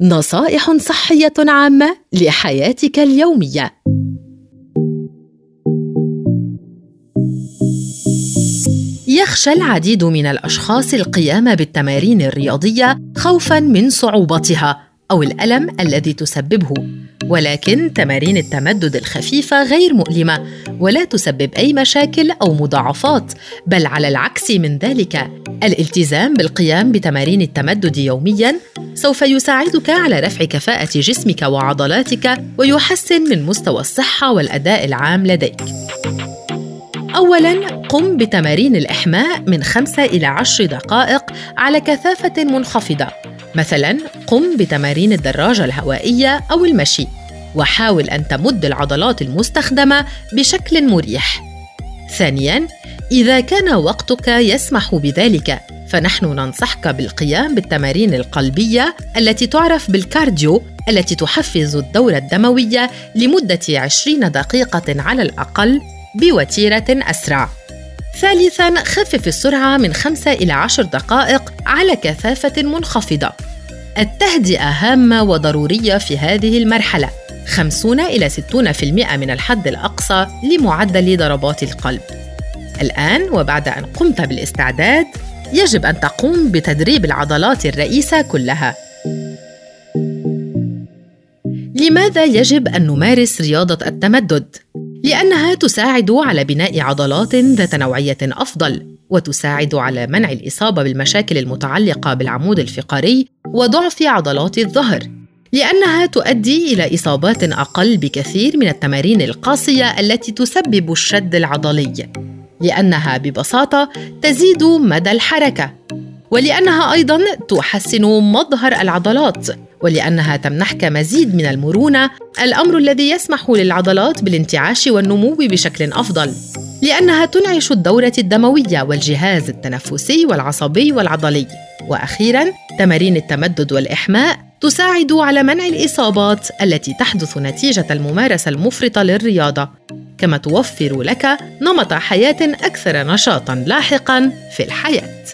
نصائح صحية عامة لحياتك اليومية. يخشى العديد من الأشخاص القيام بالتمارين الرياضية خوفاً من صعوبتها أو الألم الذي تسببه، ولكن تمارين التمدد الخفيفة غير مؤلمة ولا تسبب أي مشاكل أو مضاعفات، بل على العكس من ذلك، الالتزام بالقيام بتمارين التمدد يومياً سوف يساعدك على رفع كفاءة جسمك وعضلاتك ويحسن من مستوى الصحة والأداء العام لديك. أولاً قم بتمارين الإحماء من خمسة إلى عشر دقائق على كثافة منخفضة. مثلاً قم بتمارين الدراجة الهوائية أو المشي وحاول أن تمد العضلات المستخدمة بشكل مريح ثانياً إذا كان وقتك يسمح بذلك فنحن ننصحك بالقيام بالتمارين القلبية التي تعرف بالكارديو التي تحفز الدورة الدموية لمدة 20 دقيقة على الأقل بوتيرة أسرع. ثالثاً خفف السرعة من 5 إلى 10 دقائق على كثافة منخفضة. التهدئة هامة وضرورية في هذه المرحلة 50 إلى 60% من الحد الأقصى لمعدل ضربات القلب. الآن وبعد أن قمت بالاستعداد يجب أن تقوم بتدريب العضلات الرئيسة كلها. لماذا يجب أن نمارس رياضة التمدد؟ لأنها تساعد على بناء عضلات ذات نوعية أفضل، وتساعد على منع الإصابة بالمشاكل المتعلقة بالعمود الفقري وضعف عضلات الظهر، لأنها تؤدي إلى إصابات أقل بكثير من التمارين القاسية التي تسبب الشد العضلي. لأنها ببساطة تزيد مدى الحركة ولأنها أيضا تحسن مظهر العضلات ولأنها تمنحك مزيد من المرونة الأمر الذي يسمح للعضلات بالانتعاش والنمو بشكل أفضل لأنها تنعش الدورة الدموية والجهاز التنفسي والعصبي والعضلي. وأخيرا تمارين التمدد والإحماء تساعد على منع الإصابات التي تحدث نتيجة الممارسة المفرطة للرياضة. كما توفر لك نمط حياة أكثر نشاطا لاحقا في الحياة.